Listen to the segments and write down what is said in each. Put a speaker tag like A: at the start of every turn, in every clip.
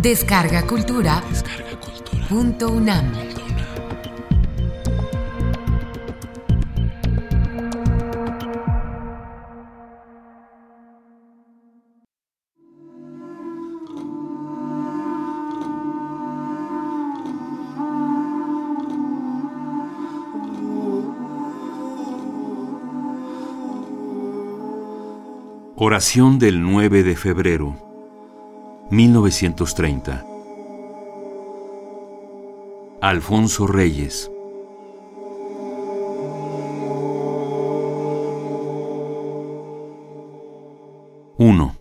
A: Descarga Cultura. Punto UNAM.
B: Oración del 9 de febrero, 1930. Alfonso Reyes. Uno.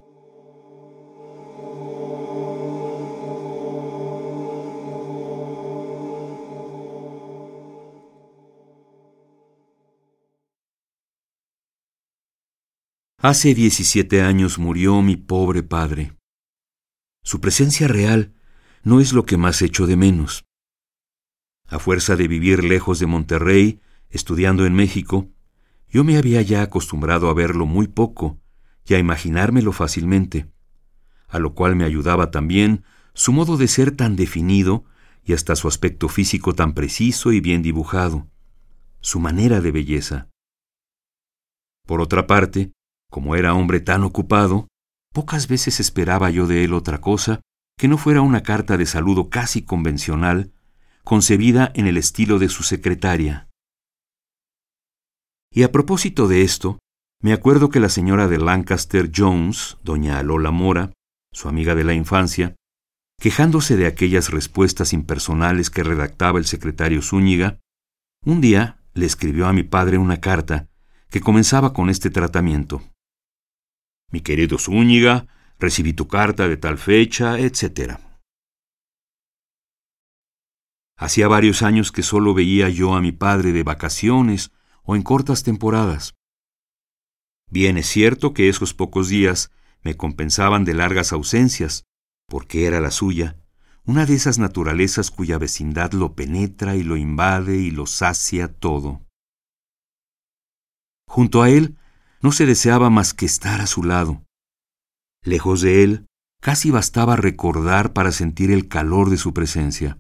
B: Hace 17 años murió mi pobre padre. Su presencia real no es lo que más echo de menos. A fuerza de vivir lejos de Monterrey, estudiando en México, yo me había ya acostumbrado a verlo muy poco y a imaginármelo fácilmente, a lo cual me ayudaba también su modo de ser tan definido y hasta su aspecto físico tan preciso y bien dibujado, su manera de belleza. Por otra parte, como era hombre tan ocupado, pocas veces esperaba yo de él otra cosa que no fuera una carta de saludo casi convencional, concebida en el estilo de su secretaria. Y a propósito de esto, me acuerdo que la señora de Lancaster Jones, doña Lola Mora, su amiga de la infancia, quejándose de aquellas respuestas impersonales que redactaba el secretario Zúñiga, un día le escribió a mi padre una carta que comenzaba con este tratamiento. Mi querido Zúñiga, recibí tu carta de tal fecha, etc. Hacía varios años que solo veía yo a mi padre de vacaciones o en cortas temporadas. Bien es cierto que esos pocos días me compensaban de largas ausencias, porque era la suya, una de esas naturalezas cuya vecindad lo penetra y lo invade y lo sacia todo. Junto a él no se deseaba más que estar a su lado. Lejos de él, casi bastaba recordar para sentir el calor de su presencia.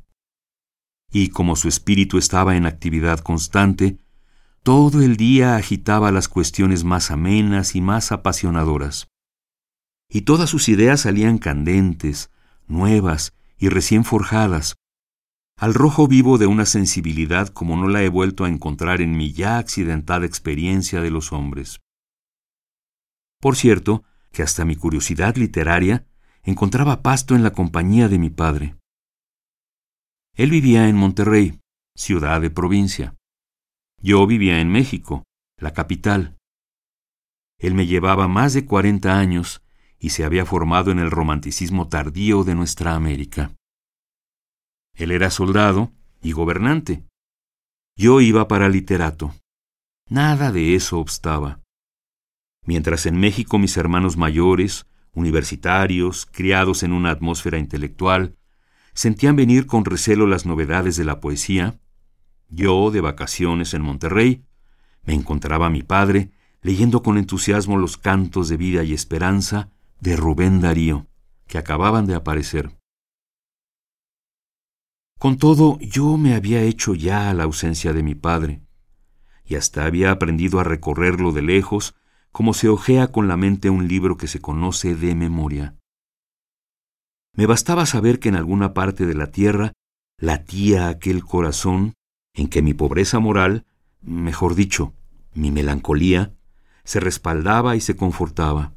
B: Y como su espíritu estaba en actividad constante, todo el día agitaba las cuestiones más amenas y más apasionadoras. Y todas sus ideas salían candentes, nuevas y recién forjadas, al rojo vivo de una sensibilidad como no la he vuelto a encontrar en mi ya accidentada experiencia de los hombres. Por cierto, que hasta mi curiosidad literaria encontraba pasto en la compañía de mi padre. Él vivía en Monterrey, ciudad de provincia. Yo vivía en México, la capital. Él me llevaba más de cuarenta años y se había formado en el romanticismo tardío de nuestra América. Él era soldado y gobernante. Yo iba para literato. Nada de eso obstaba mientras en México mis hermanos mayores, universitarios, criados en una atmósfera intelectual, sentían venir con recelo las novedades de la poesía, yo, de vacaciones en Monterrey, me encontraba a mi padre leyendo con entusiasmo los cantos de vida y esperanza de Rubén Darío, que acababan de aparecer. Con todo, yo me había hecho ya a la ausencia de mi padre, y hasta había aprendido a recorrerlo de lejos como se ojea con la mente un libro que se conoce de memoria. Me bastaba saber que en alguna parte de la tierra latía aquel corazón en que mi pobreza moral, mejor dicho, mi melancolía, se respaldaba y se confortaba.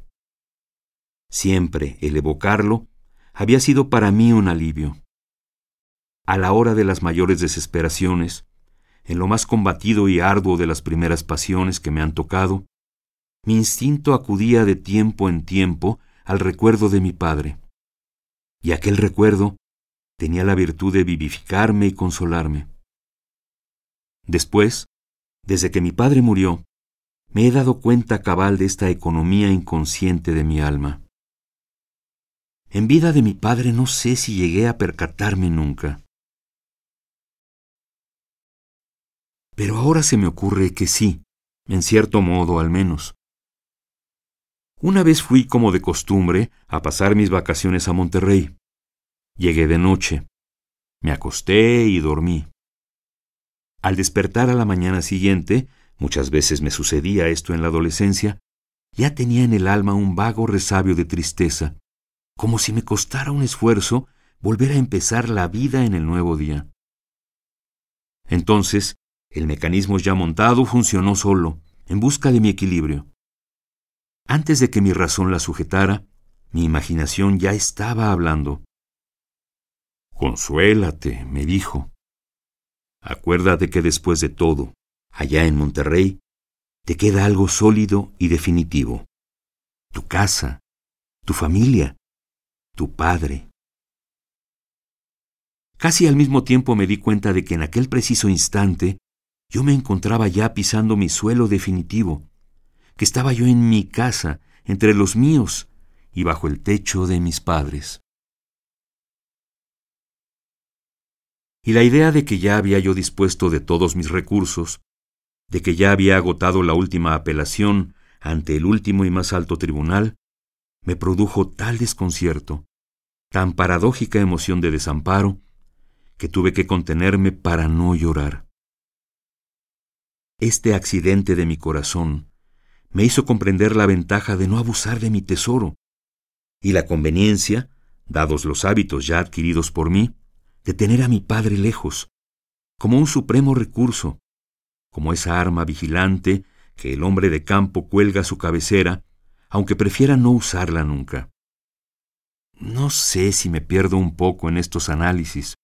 B: Siempre el evocarlo había sido para mí un alivio. A la hora de las mayores desesperaciones, en lo más combatido y arduo de las primeras pasiones que me han tocado, mi instinto acudía de tiempo en tiempo al recuerdo de mi padre. Y aquel recuerdo tenía la virtud de vivificarme y consolarme. Después, desde que mi padre murió, me he dado cuenta cabal de esta economía inconsciente de mi alma. En vida de mi padre no sé si llegué a percatarme nunca. Pero ahora se me ocurre que sí, en cierto modo al menos. Una vez fui como de costumbre a pasar mis vacaciones a Monterrey. Llegué de noche. Me acosté y dormí. Al despertar a la mañana siguiente, muchas veces me sucedía esto en la adolescencia, ya tenía en el alma un vago resabio de tristeza, como si me costara un esfuerzo volver a empezar la vida en el nuevo día. Entonces, el mecanismo ya montado funcionó solo, en busca de mi equilibrio. Antes de que mi razón la sujetara, mi imaginación ya estaba hablando. Consuélate, me dijo. Acuérdate que después de todo, allá en Monterrey, te queda algo sólido y definitivo. Tu casa, tu familia, tu padre. Casi al mismo tiempo me di cuenta de que en aquel preciso instante yo me encontraba ya pisando mi suelo definitivo, que estaba yo en mi casa, entre los míos y bajo el techo de mis padres. Y la idea de que ya había yo dispuesto de todos mis recursos, de que ya había agotado la última apelación ante el último y más alto tribunal, me produjo tal desconcierto, tan paradójica emoción de desamparo, que tuve que contenerme para no llorar. Este accidente de mi corazón me hizo comprender la ventaja de no abusar de mi tesoro y la conveniencia, dados los hábitos ya adquiridos por mí, de tener a mi padre lejos, como un supremo recurso, como esa arma vigilante que el hombre de campo cuelga a su cabecera, aunque prefiera no usarla nunca. No sé si me pierdo un poco en estos análisis,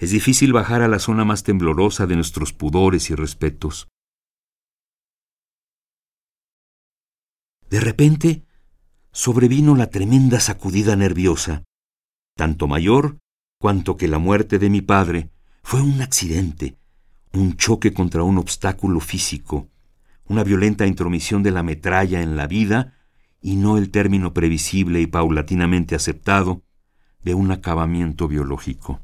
B: es difícil bajar a la zona más temblorosa de nuestros pudores y respetos. De repente, sobrevino la tremenda sacudida nerviosa, tanto mayor cuanto que la muerte de mi padre fue un accidente, un choque contra un obstáculo físico, una violenta intromisión de la metralla en la vida y no el término previsible y paulatinamente aceptado de un acabamiento biológico.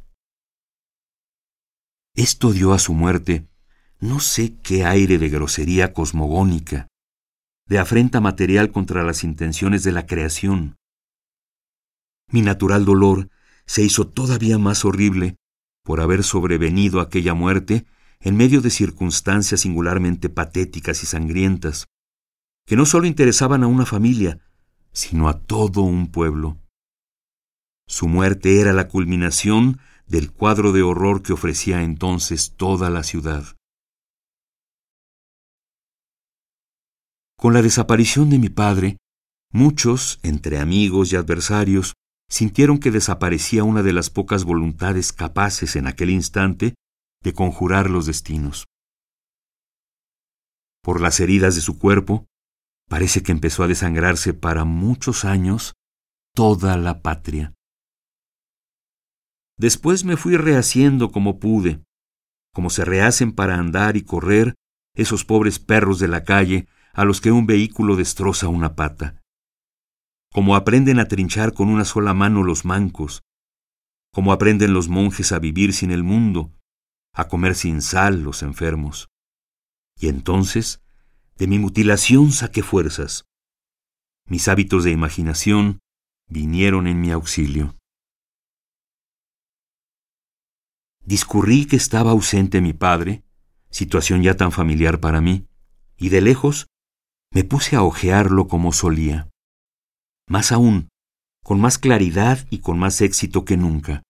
B: Esto dio a su muerte no sé qué aire de grosería cosmogónica, de afrenta material contra las intenciones de la creación. Mi natural dolor se hizo todavía más horrible por haber sobrevenido aquella muerte en medio de circunstancias singularmente patéticas y sangrientas, que no solo interesaban a una familia, sino a todo un pueblo. Su muerte era la culminación del cuadro de horror que ofrecía entonces toda la ciudad. Con la desaparición de mi padre, muchos, entre amigos y adversarios, sintieron que desaparecía una de las pocas voluntades capaces en aquel instante de conjurar los destinos. Por las heridas de su cuerpo, parece que empezó a desangrarse para muchos años toda la patria. Después me fui rehaciendo como pude, como se rehacen para andar y correr esos pobres perros de la calle a los que un vehículo destroza una pata, como aprenden a trinchar con una sola mano los mancos, como aprenden los monjes a vivir sin el mundo, a comer sin sal los enfermos. Y entonces, de mi mutilación saqué fuerzas. Mis hábitos de imaginación vinieron en mi auxilio. Discurrí que estaba ausente mi padre, situación ya tan familiar para mí, y de lejos me puse a ojearlo como solía. Más aún, con más claridad y con más éxito que nunca.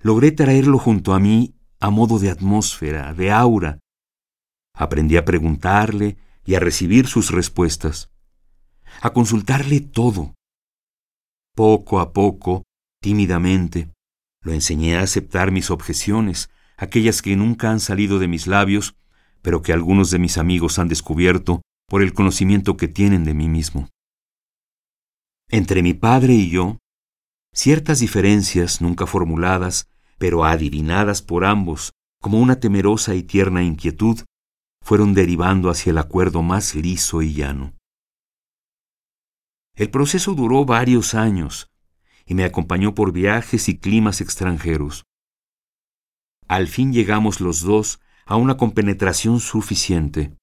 B: Logré traerlo junto a mí a modo de atmósfera, de aura. Aprendí a preguntarle y a recibir sus respuestas, a consultarle todo. Poco a poco, tímidamente, lo enseñé a aceptar mis objeciones, aquellas que nunca han salido de mis labios, pero que algunos de mis amigos han descubierto por el conocimiento que tienen de mí mismo. Entre mi padre y yo, ciertas diferencias nunca formuladas, pero adivinadas por ambos como una temerosa y tierna inquietud, fueron derivando hacia el acuerdo más liso y llano. El proceso duró varios años, y me acompañó por viajes y climas extranjeros. Al fin llegamos los dos a una compenetración suficiente.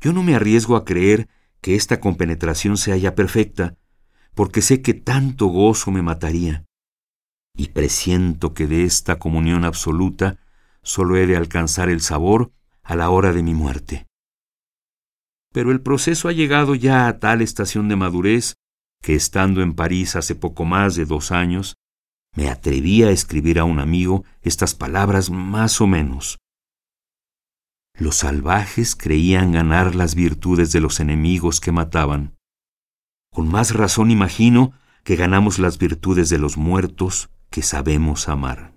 B: Yo no me arriesgo a creer que esta compenetración sea ya perfecta, porque sé que tanto gozo me mataría, y presiento que de esta comunión absoluta solo he de alcanzar el sabor a la hora de mi muerte. Pero el proceso ha llegado ya a tal estación de madurez que estando en París hace poco más de dos años, me atreví a escribir a un amigo estas palabras más o menos. Los salvajes creían ganar las virtudes de los enemigos que mataban. Con más razón imagino que ganamos las virtudes de los muertos que sabemos amar.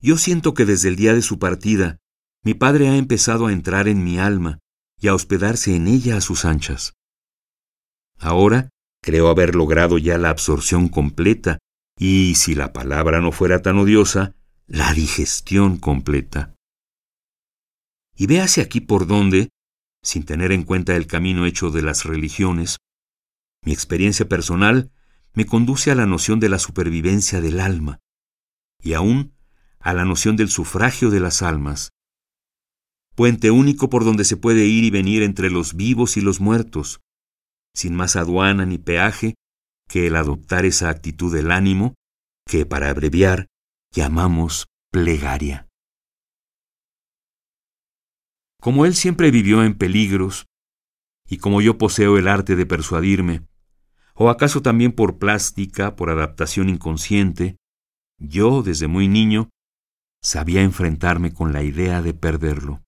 B: Yo siento que desde el día de su partida, mi padre ha empezado a entrar en mi alma y a hospedarse en ella a sus anchas. Ahora creo haber logrado ya la absorción completa y, si la palabra no fuera tan odiosa, la digestión completa. Y véase aquí por dónde, sin tener en cuenta el camino hecho de las religiones, mi experiencia personal me conduce a la noción de la supervivencia del alma, y aún a la noción del sufragio de las almas, puente único por donde se puede ir y venir entre los vivos y los muertos, sin más aduana ni peaje que el adoptar esa actitud del ánimo que, para abreviar, llamamos plegaria. Como él siempre vivió en peligros, y como yo poseo el arte de persuadirme, o acaso también por plástica, por adaptación inconsciente, yo, desde muy niño, sabía enfrentarme con la idea de perderlo.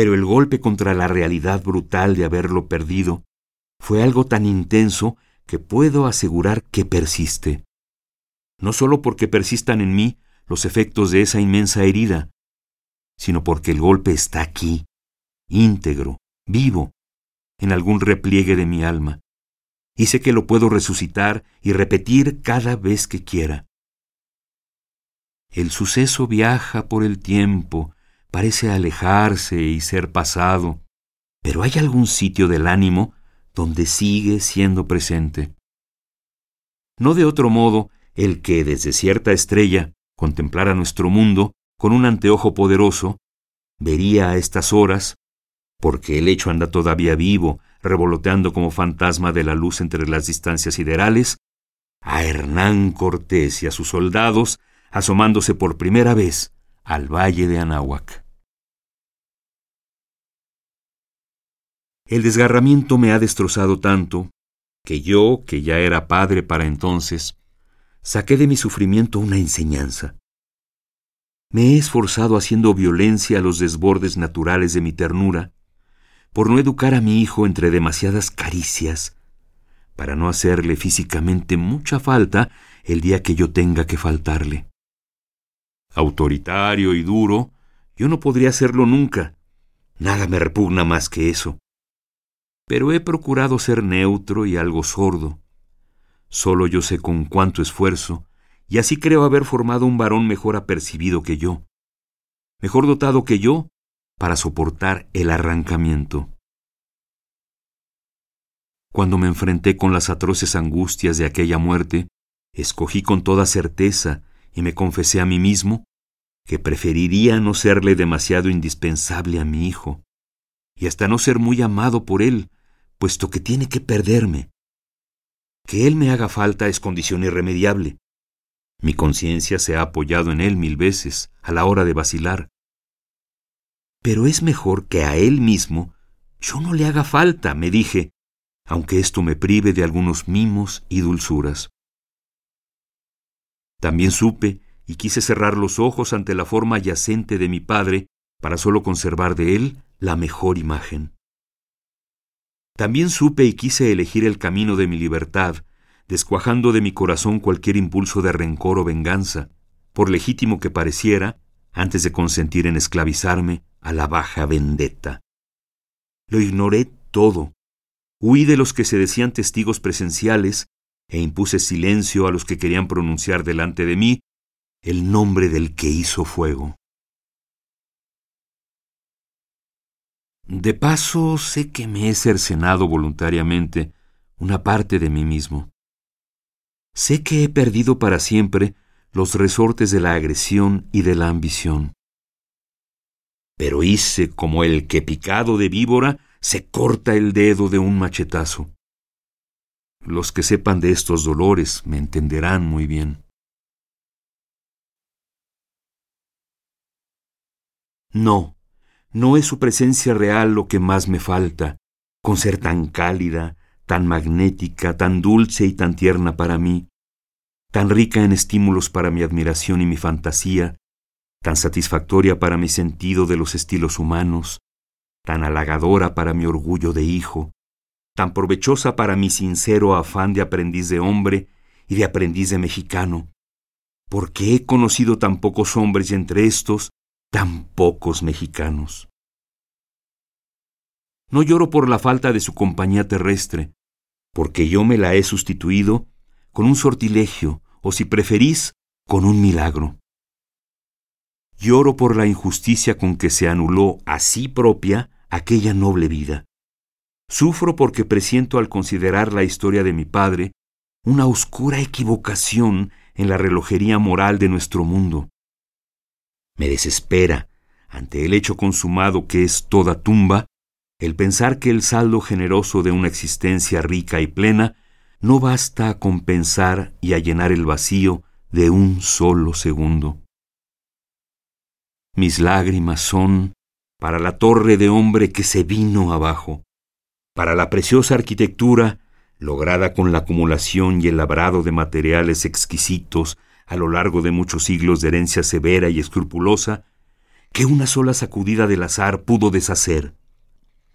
B: Pero el golpe contra la realidad brutal de haberlo perdido fue algo tan intenso que puedo asegurar que persiste. No solo porque persistan en mí los efectos de esa inmensa herida, sino porque el golpe está aquí, íntegro, vivo, en algún repliegue de mi alma, y sé que lo puedo resucitar y repetir cada vez que quiera. El suceso viaja por el tiempo, parece alejarse y ser pasado, pero hay algún sitio del ánimo donde sigue siendo presente. No de otro modo el que desde cierta estrella contemplara nuestro mundo con un anteojo poderoso, vería a estas horas, porque el hecho anda todavía vivo, revoloteando como fantasma de la luz entre las distancias siderales, a Hernán Cortés y a sus soldados asomándose por primera vez al valle de Anáhuac. El desgarramiento me ha destrozado tanto que yo, que ya era padre para entonces, saqué de mi sufrimiento una enseñanza. Me he esforzado haciendo violencia a los desbordes naturales de mi ternura, por no educar a mi hijo entre demasiadas caricias, para no hacerle físicamente mucha falta el día que yo tenga que faltarle. Autoritario y duro, yo no podría serlo nunca. Nada me repugna más que eso pero he procurado ser neutro y algo sordo. Solo yo sé con cuánto esfuerzo, y así creo haber formado un varón mejor apercibido que yo, mejor dotado que yo para soportar el arrancamiento. Cuando me enfrenté con las atroces angustias de aquella muerte, escogí con toda certeza y me confesé a mí mismo que preferiría no serle demasiado indispensable a mi hijo, y hasta no ser muy amado por él, puesto que tiene que perderme. Que él me haga falta es condición irremediable. Mi conciencia se ha apoyado en él mil veces a la hora de vacilar. Pero es mejor que a él mismo yo no le haga falta, me dije, aunque esto me prive de algunos mimos y dulzuras. También supe y quise cerrar los ojos ante la forma yacente de mi padre para solo conservar de él la mejor imagen. También supe y quise elegir el camino de mi libertad, descuajando de mi corazón cualquier impulso de rencor o venganza, por legítimo que pareciera, antes de consentir en esclavizarme a la baja vendetta. Lo ignoré todo. Huí de los que se decían testigos presenciales e impuse silencio a los que querían pronunciar delante de mí el nombre del que hizo fuego. De paso, sé que me he cercenado voluntariamente una parte de mí mismo. Sé que he perdido para siempre los resortes de la agresión y de la ambición. pero hice como el que picado de víbora se corta el dedo de un machetazo. Los que sepan de estos dolores me entenderán muy bien. No, no es su presencia real lo que más me falta, con ser tan cálida, tan magnética, tan dulce y tan tierna para mí, tan rica en estímulos para mi admiración y mi fantasía, tan satisfactoria para mi sentido de los estilos humanos, tan halagadora para mi orgullo de hijo, tan provechosa para mi sincero afán de aprendiz de hombre y de aprendiz de mexicano, porque he conocido tan pocos hombres y entre estos tan pocos mexicanos. No lloro por la falta de su compañía terrestre, porque yo me la he sustituido con un sortilegio, o si preferís, con un milagro. Lloro por la injusticia con que se anuló a sí propia aquella noble vida. Sufro porque presiento al considerar la historia de mi padre una oscura equivocación en la relojería moral de nuestro mundo. Me desespera, ante el hecho consumado que es toda tumba, el pensar que el saldo generoso de una existencia rica y plena no basta a compensar y a llenar el vacío de un solo segundo. Mis lágrimas son para la torre de hombre que se vino abajo, para la preciosa arquitectura lograda con la acumulación y el labrado de materiales exquisitos a lo largo de muchos siglos de herencia severa y escrupulosa, que una sola sacudida del azar pudo deshacer,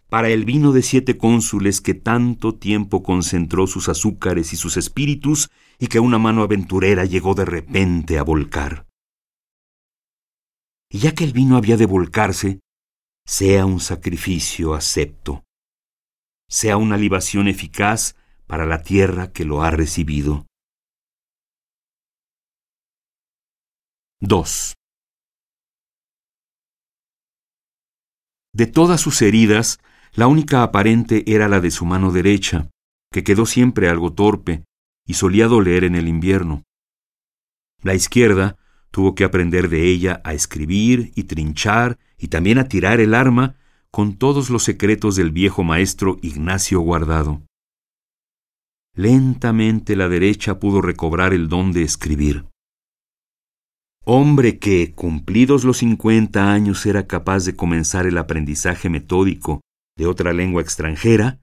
B: para el vino de siete cónsules que tanto tiempo concentró sus azúcares y sus espíritus y que una mano aventurera llegó de repente a volcar. Y ya que el vino había de volcarse, sea un sacrificio acepto, sea una libación eficaz para la tierra que lo ha recibido. 2. De todas sus heridas, la única aparente era la de su mano derecha, que quedó siempre algo torpe y solía doler en el invierno. La izquierda Tuvo que aprender de ella a escribir y trinchar y también a tirar el arma con todos los secretos del viejo maestro Ignacio Guardado. Lentamente la derecha pudo recobrar el don de escribir. Hombre que, cumplidos los cincuenta años, era capaz de comenzar el aprendizaje metódico de otra lengua extranjera,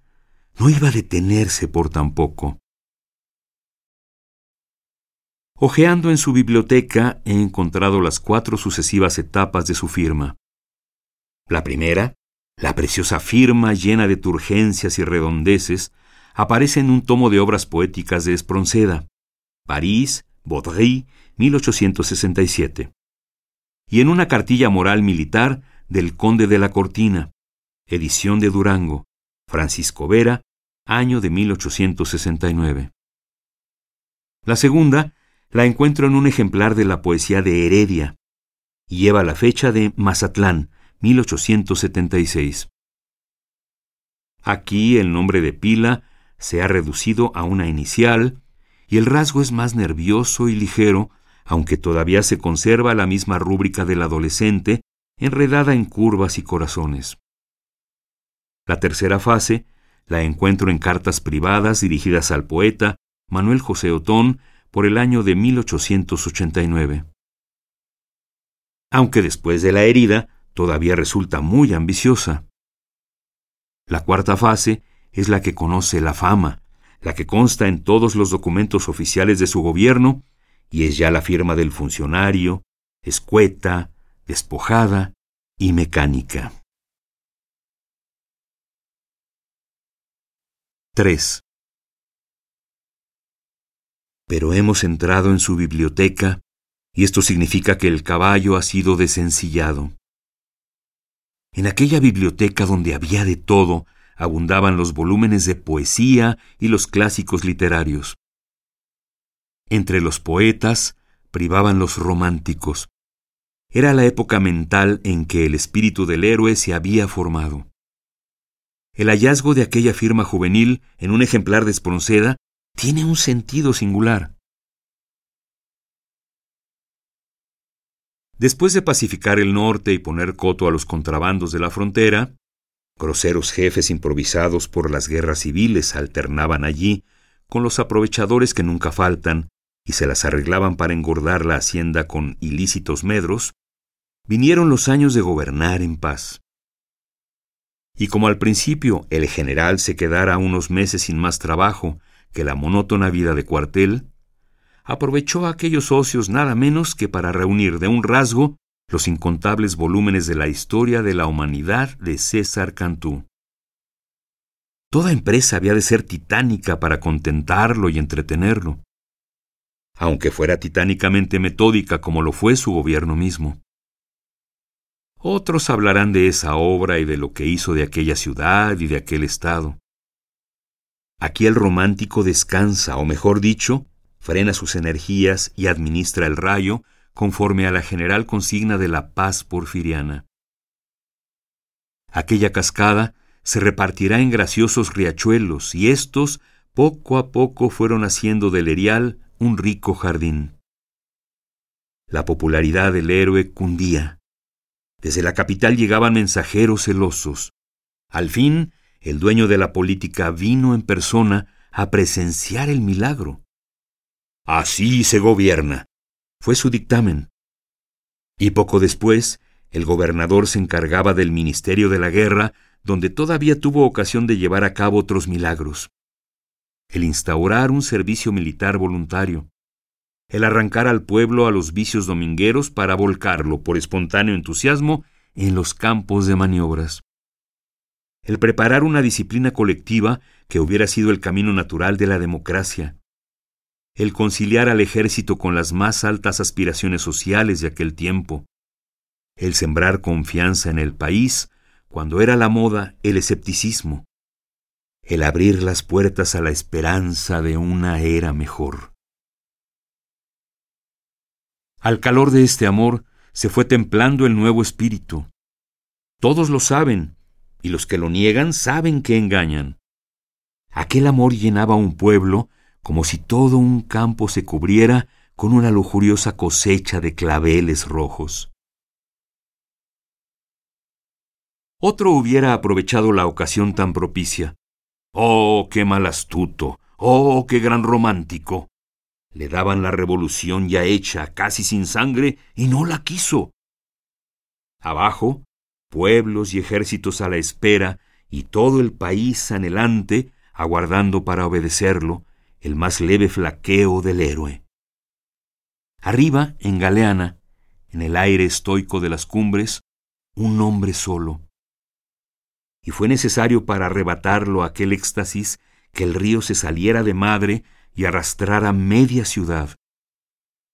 B: no iba a detenerse por tan poco. Ojeando en su biblioteca he encontrado las cuatro sucesivas etapas de su firma. La primera, la preciosa firma llena de turgencias y redondeces, aparece en un tomo de obras poéticas de Espronceda, París, Baudry, 1867, y en una cartilla moral militar del Conde de la Cortina, edición de Durango, Francisco Vera, año de 1869. La segunda la encuentro en un ejemplar de la poesía de Heredia. Lleva la fecha de Mazatlán, 1876. Aquí el nombre de pila se ha reducido a una inicial y el rasgo es más nervioso y ligero, aunque todavía se conserva la misma rúbrica del adolescente, enredada en curvas y corazones. La tercera fase la encuentro en cartas privadas dirigidas al poeta Manuel José Otón por el año de 1889. Aunque después de la herida todavía resulta muy ambiciosa. La cuarta fase es la que conoce la fama, la que consta en todos los documentos oficiales de su gobierno y es ya la firma del funcionario, escueta, despojada y mecánica. 3 pero hemos entrado en su biblioteca y esto significa que el caballo ha sido desencillado. En aquella biblioteca donde había de todo, abundaban los volúmenes de poesía y los clásicos literarios. Entre los poetas privaban los románticos. Era la época mental en que el espíritu del héroe se había formado. El hallazgo de aquella firma juvenil en un ejemplar de Espronceda tiene un sentido singular. Después de pacificar el norte y poner coto a los contrabandos de la frontera, groseros jefes improvisados por las guerras civiles alternaban allí con los aprovechadores que nunca faltan y se las arreglaban para engordar la hacienda con ilícitos medros, vinieron los años de gobernar en paz. Y como al principio el general se quedara unos meses sin más trabajo que la monótona vida de cuartel, aprovechó aquellos ocios nada menos que para reunir de un rasgo los incontables volúmenes de la historia de la humanidad de César Cantú. Toda empresa había de ser titánica para contentarlo y entretenerlo, aunque fuera titánicamente metódica como lo fue su gobierno mismo. Otros hablarán de esa obra y de lo que hizo de aquella ciudad y de aquel estado. Aquí el romántico descansa, o mejor dicho, frena sus energías y administra el rayo conforme a la general consigna de la paz porfiriana. Aquella cascada se repartirá en graciosos riachuelos y estos poco a poco fueron haciendo del erial un rico jardín. La popularidad del héroe cundía. Desde la capital llegaban mensajeros celosos. Al fin, el dueño de la política vino en persona a presenciar el milagro. Así se gobierna, fue su dictamen. Y poco después, el gobernador se encargaba del Ministerio de la Guerra, donde todavía tuvo ocasión de llevar a cabo otros milagros. El instaurar un servicio militar voluntario, el arrancar al pueblo a los vicios domingueros para volcarlo por espontáneo entusiasmo en los campos de maniobras. El preparar una disciplina colectiva que hubiera sido el camino natural de la democracia. El conciliar al ejército con las más altas aspiraciones sociales de aquel tiempo. El sembrar confianza en el país cuando era la moda el escepticismo. El abrir las puertas a la esperanza de una era mejor. Al calor de este amor se fue templando el nuevo espíritu. Todos lo saben, y los que lo niegan saben que engañan. Aquel amor llenaba un pueblo como si todo un campo se cubriera con una lujuriosa cosecha de claveles rojos. Otro hubiera aprovechado la ocasión tan propicia. ¡Oh, qué mal astuto! ¡Oh, qué gran romántico! Le daban la revolución ya hecha, casi sin sangre, y no la quiso. Abajo, pueblos y ejércitos a la espera, y todo el país anhelante, aguardando para obedecerlo, el más leve flaqueo del héroe. Arriba, en Galeana, en el aire estoico de las cumbres, un hombre solo. Y fue necesario para arrebatarlo aquel éxtasis que el río se saliera de madre y arrastrara media ciudad.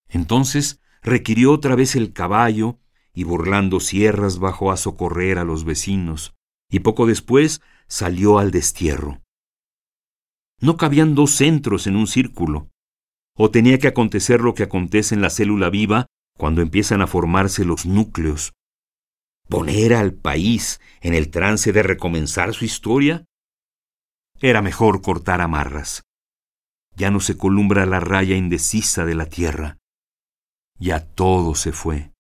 B: Entonces requirió otra vez el caballo y burlando sierras bajó a socorrer a los vecinos, y poco después salió al destierro. No cabían dos centros en un círculo, o tenía que acontecer lo que acontece en la célula viva cuando empiezan a formarse los núcleos. ¿Poner al país en el trance de recomenzar su historia? Era mejor cortar amarras ya no se columbra la raya indecisa de la tierra. Ya todo se fue.